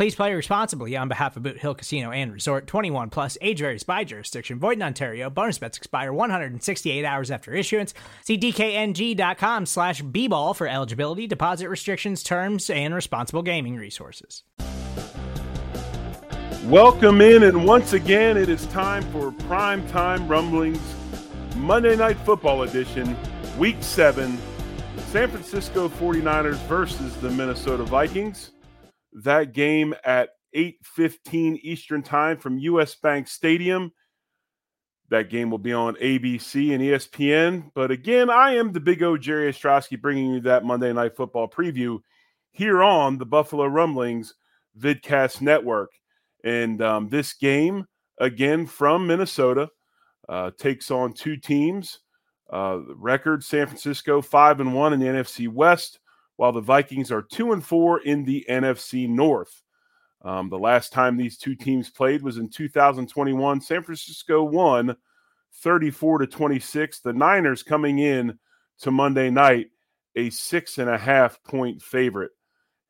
Please play responsibly on behalf of Boot Hill Casino and Resort 21 plus age varies by jurisdiction. Void in Ontario. Bonus bets expire 168 hours after issuance. See DKNG.com slash B ball for eligibility, deposit restrictions, terms, and responsible gaming resources. Welcome in, and once again, it is time for Prime Time Rumblings Monday Night Football Edition, Week 7. San Francisco 49ers versus the Minnesota Vikings. That game at 8:15 Eastern Time from US Bank Stadium. That game will be on ABC and ESPN. But again, I am the big O Jerry Ostrowski bringing you that Monday Night Football preview here on the Buffalo Rumblings Vidcast Network. And um, this game, again from Minnesota, uh, takes on two teams. Uh, record San Francisco five and one in the NFC West, while the Vikings are two and four in the NFC North. Um, the last time these two teams played was in 2021. San Francisco won 34 to 26. The Niners coming in to Monday night a six and a half point favorite.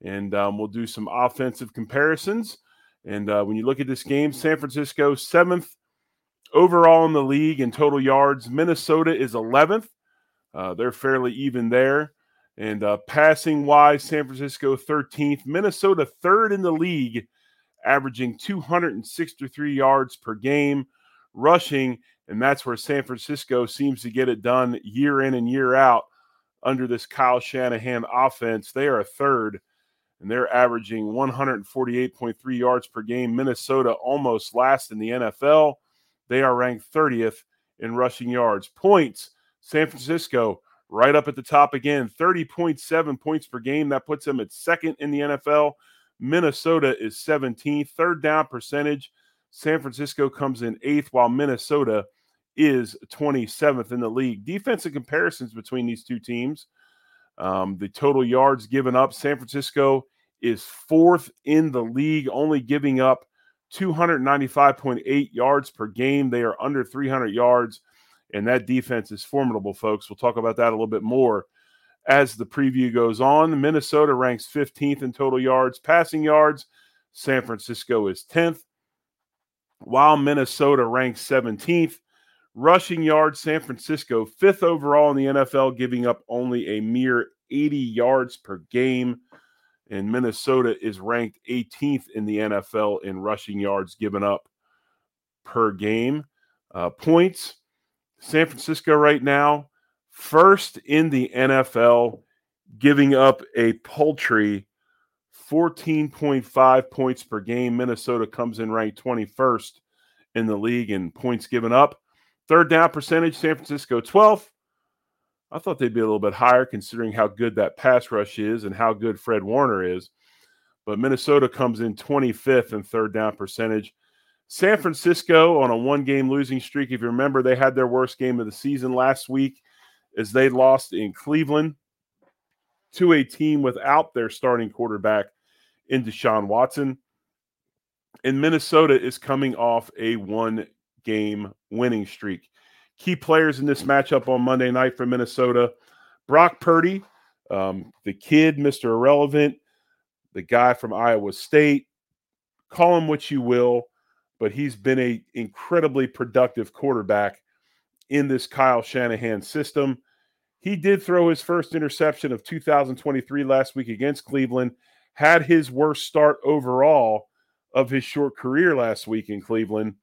And um, we'll do some offensive comparisons. And uh, when you look at this game, San Francisco seventh overall in the league in total yards. Minnesota is 11th. Uh, they're fairly even there. And uh, passing wise, San Francisco 13th. Minnesota third in the league, averaging 263 yards per game. Rushing, and that's where San Francisco seems to get it done year in and year out under this Kyle Shanahan offense. They are a third and they're averaging 148.3 yards per game. Minnesota almost last in the NFL. They are ranked 30th in rushing yards. Points, San Francisco right up at the top again, 30.7 points per game. That puts them at second in the NFL. Minnesota is 17th. Third down percentage, San Francisco comes in eighth, while Minnesota is 27th in the league. Defensive comparisons between these two teams. Um, the total yards given up, San Francisco is fourth in the league, only giving up 295.8 yards per game. They are under 300 yards, and that defense is formidable, folks. We'll talk about that a little bit more as the preview goes on. Minnesota ranks 15th in total yards, passing yards. San Francisco is 10th, while Minnesota ranks 17th. Rushing yards, San Francisco, fifth overall in the NFL, giving up only a mere 80 yards per game. And Minnesota is ranked 18th in the NFL in rushing yards given up per game. Uh, points, San Francisco right now, first in the NFL, giving up a paltry 14.5 points per game. Minnesota comes in ranked 21st in the league in points given up. Third down percentage, San Francisco 12th. I thought they'd be a little bit higher considering how good that pass rush is and how good Fred Warner is. But Minnesota comes in 25th in third down percentage. San Francisco on a one game losing streak. If you remember, they had their worst game of the season last week as they lost in Cleveland to a team without their starting quarterback in Deshaun Watson. And Minnesota is coming off a one game winning streak. Key players in this matchup on Monday night for Minnesota Brock Purdy, um, the kid, Mr. Irrelevant, the guy from Iowa State. Call him what you will, but he's been a incredibly productive quarterback in this Kyle Shanahan system. He did throw his first interception of 2023 last week against Cleveland, had his worst start overall of his short career last week in Cleveland.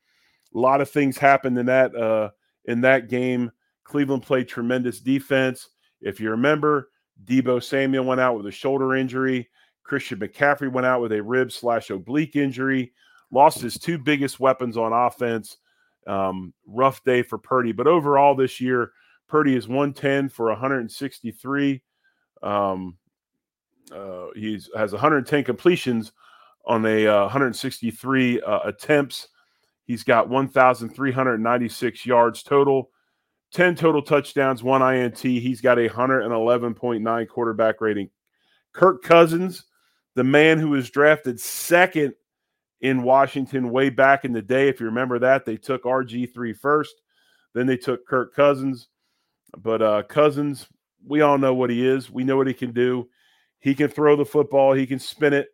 A lot of things happened in that uh, in that game. Cleveland played tremendous defense. If you remember, Deebo Samuel went out with a shoulder injury. Christian McCaffrey went out with a rib slash oblique injury. Lost his two biggest weapons on offense. Um, rough day for Purdy. But overall, this year, Purdy is 110 for 163. Um, uh, he has 110 completions on a uh, 163 uh, attempts. He's got 1,396 yards total, 10 total touchdowns, one INT. He's got a 111.9 quarterback rating. Kirk Cousins, the man who was drafted second in Washington way back in the day. If you remember that, they took RG3 first, then they took Kirk Cousins. But uh, Cousins, we all know what he is. We know what he can do. He can throw the football, he can spin it.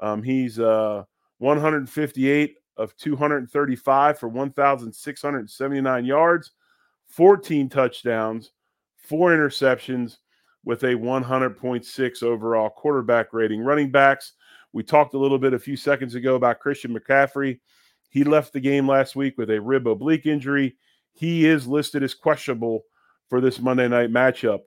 Um, he's uh, 158 of 235 for 1,679 yards, 14 touchdowns, four interceptions with a 100.6 overall quarterback rating. Running backs, we talked a little bit a few seconds ago about Christian McCaffrey. He left the game last week with a rib oblique injury. He is listed as questionable for this Monday night matchup.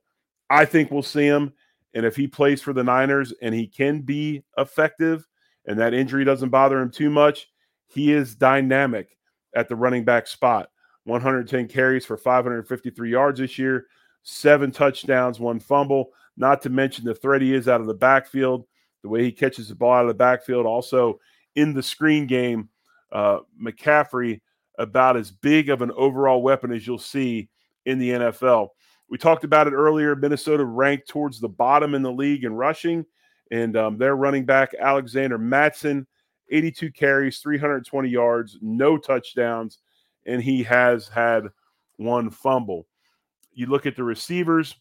I think we'll see him. And if he plays for the Niners and he can be effective and that injury doesn't bother him too much, he is dynamic at the running back spot. 110 carries for 553 yards this year, seven touchdowns, one fumble, not to mention the threat he is out of the backfield, the way he catches the ball out of the backfield. Also, in the screen game, uh, McCaffrey about as big of an overall weapon as you'll see in the NFL. We talked about it earlier. Minnesota ranked towards the bottom in the league in rushing, and um, their running back Alexander Mattison, 82 carries, 320 yards, no touchdowns, and he has had one fumble. You look at the receivers,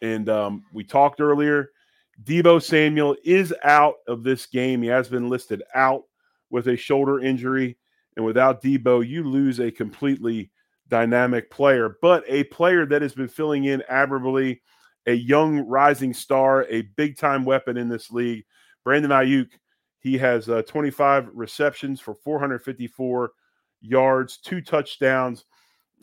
and um, we talked earlier. Deebo Samuel is out of this game. He has been listed out with a shoulder injury, and without Deebo, you lose a completely dynamic player, but a player that has been filling in admirably, a young rising star, a big time weapon in this league. Brandon Aiyuk, he has uh, 25 receptions for 454 yards, two touchdowns,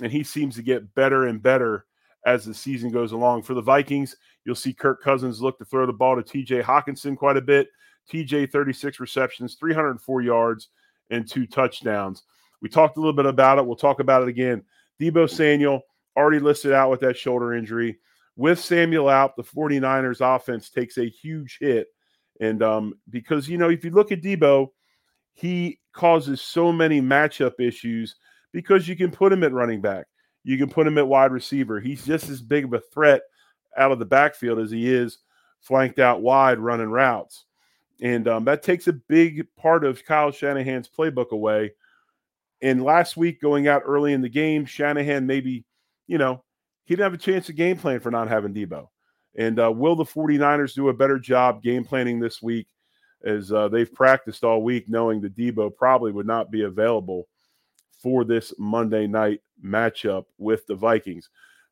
and he seems to get better and better as the season goes along. For the Vikings, you'll see Kirk Cousins look to throw the ball to TJ Hockenson quite a bit. TJ 36 receptions, 304 yards, and two touchdowns. We talked a little bit about it. We'll talk about it again. Deebo Samuel already listed out with that shoulder injury. With Samuel out, the 49ers offense takes a huge hit. And um, because, you know, if you look at Deebo, he causes so many matchup issues because you can put him at running back, you can put him at wide receiver. He's just as big of a threat out of the backfield as he is flanked out wide running routes. And um, that takes a big part of Kyle Shanahan's playbook away and last week, going out early in the game, Shanahan maybe, you know, he didn't have a chance to game plan for not having Deebo. And uh, will the 49ers do a better job game planning this week as uh, they've practiced all week, knowing that Deebo probably would not be available for this Monday night matchup with the Vikings?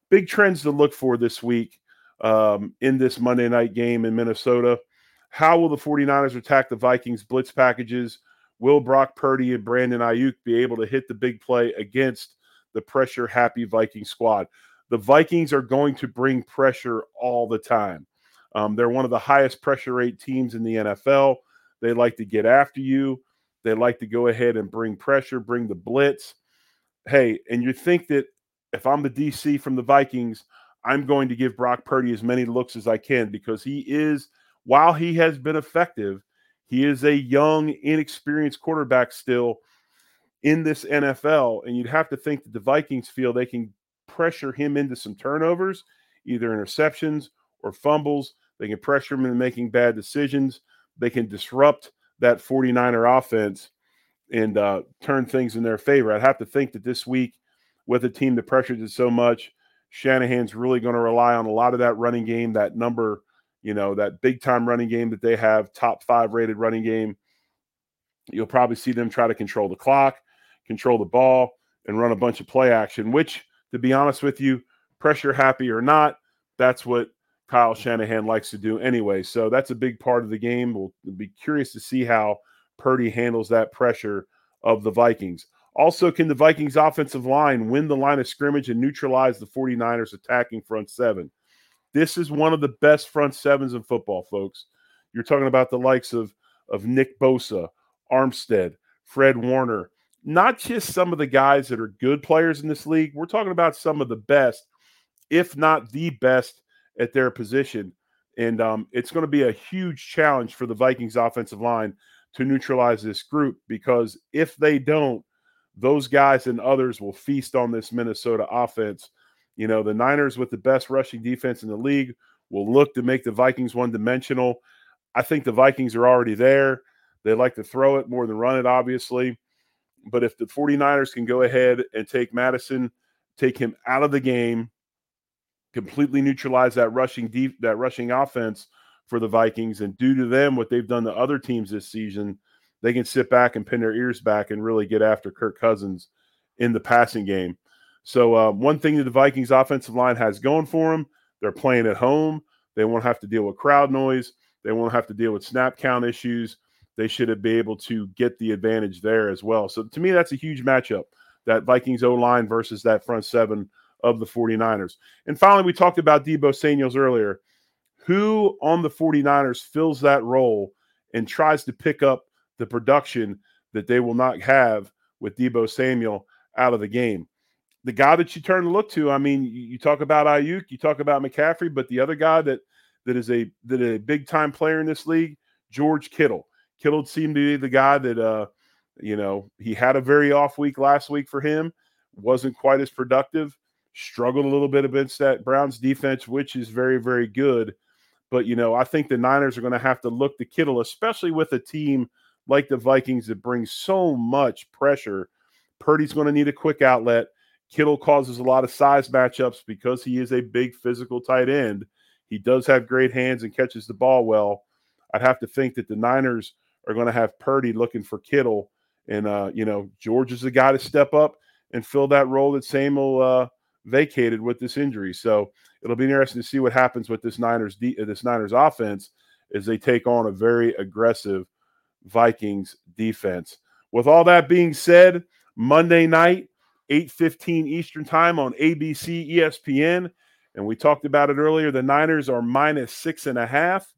Big trends to look for this week um, in this Monday night game in Minnesota. How will the 49ers attack the Vikings blitz packages? Will Brock Purdy and Brandon Aiyuk be able to hit the big play against the pressure happy Viking squad? The Vikings are going to bring pressure all the time. Um, they're one of the highest pressure rate teams in the NFL. They like to get after you. They like to go ahead and bring pressure, bring the blitz. Hey, and you think that if I'm the DC from the Vikings, I'm going to give Brock Purdy as many looks as I can because he is, while he has been effective, he is a young, inexperienced quarterback still in this NFL. And you'd have to think that the Vikings feel they can pressure him into some turnovers, either interceptions or fumbles. They can pressure him into making bad decisions. They can disrupt that 49er offense and uh, turn things in their favor. I'd have to think that this week, with a team that pressures it so much, Shanahan's really going to rely on a lot of that running game, that number you know, that big time running game that they have, top five rated running game. You'll probably see them try to control the clock, control the ball, and run a bunch of play action, which, to be honest with you, pressure happy or not, that's what Kyle Shanahan likes to do anyway. So that's a big part of the game. We'll be curious to see how Purdy handles that pressure of the Vikings. Also, can the Vikings offensive line win the line of scrimmage and neutralize the 49ers attacking front seven? This is one of the best front sevens in football, folks. You're talking about the likes of, of Nick Bosa, Armstead, Fred Warner, not just some of the guys that are good players in this league. We're talking about some of the best, if not the best, at their position. And um, it's going to be a huge challenge for the Vikings offensive line to neutralize this group because if they don't, those guys and others will feast on this Minnesota offense. You know, the Niners with the best rushing defense in the league will look to make the Vikings one dimensional. I think the Vikings are already there. They like to throw it more than run it, obviously. But if the 49ers can go ahead and take Mattison, take him out of the game, completely neutralize that rushing deep that rushing offense for the Vikings and due to them what they've done to other teams this season, they can sit back and pin their ears back and really get after Kirk Cousins in the passing game. So uh, one thing that the Vikings offensive line has going for them, they're playing at home. They won't have to deal with crowd noise. They won't have to deal with snap count issues. They should be able to get the advantage there as well. So to me, that's a huge matchup. That Vikings O line versus that front seven of the 49ers. And finally, we talked about Deebo Samuels earlier. Who on the 49ers fills that role and tries to pick up the production that they will not have with Deebo Samuel out of the game? The guy that you turn to look to, I mean, you talk about Aiyuk, you talk about McCaffrey, but the other guy that that is a that is a big time player in this league, George Kittle. Kittle seemed to be the guy that uh, you know, he had a very off week last week for him, wasn't quite as productive, struggled a little bit against that Browns defense, which is very, very good. But you know, I think the Niners are going to have to look to Kittle, especially with a team like the Vikings that brings so much pressure. Purdy's going to need a quick outlet. Kittle causes a lot of size matchups because he is a big physical tight end. He does have great hands and catches the ball well. I'd have to think that the Niners are going to have Purdy looking for Kittle, and uh, you know George is the guy to step up and fill that role that Samuel uh, vacated with this injury. So it'll be interesting to see what happens with this Niners de- uh, this Niners offense as they take on a very aggressive Vikings defense. With all that being said, Monday night, 8:15 Eastern Time on ABC ESPN. And we talked about it earlier. The Niners are minus six and a half.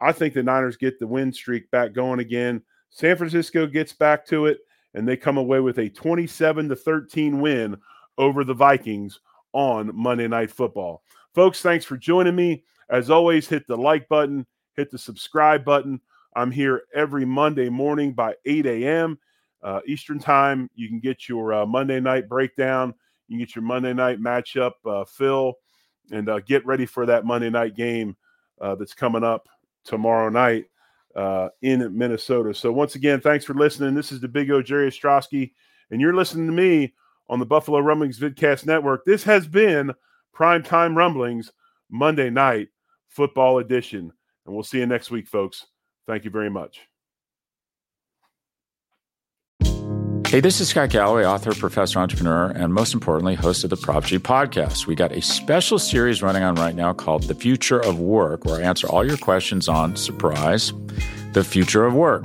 I think the Niners get the win streak back going again. San Francisco gets back to it, and they come away with a 27 to 13 win over the Vikings on Monday Night Football. Folks, thanks for joining me. As always, hit the like button, hit the subscribe button. I'm here every Monday morning by 8 a.m. Uh, Eastern Time. You can get your uh, Monday night breakdown you can get your Monday night matchup, uh, Phil, and uh, get ready for that Monday night game uh, that's coming up tomorrow night uh, in Minnesota. So once again, thanks for listening. This is the Big O Jerry Ostrowski, and you're listening to me on the Buffalo Rumblings Vidcast Network. This has been Prime Time Rumblings Monday Night Football Edition, and we'll see you next week, folks. Thank you very much. Hey, this is Scott Galloway, author, professor, entrepreneur, and most importantly, host of the Prop G podcast. We got a special series running on right now called The Future of Work, where I answer all your questions on surprise, the future of work.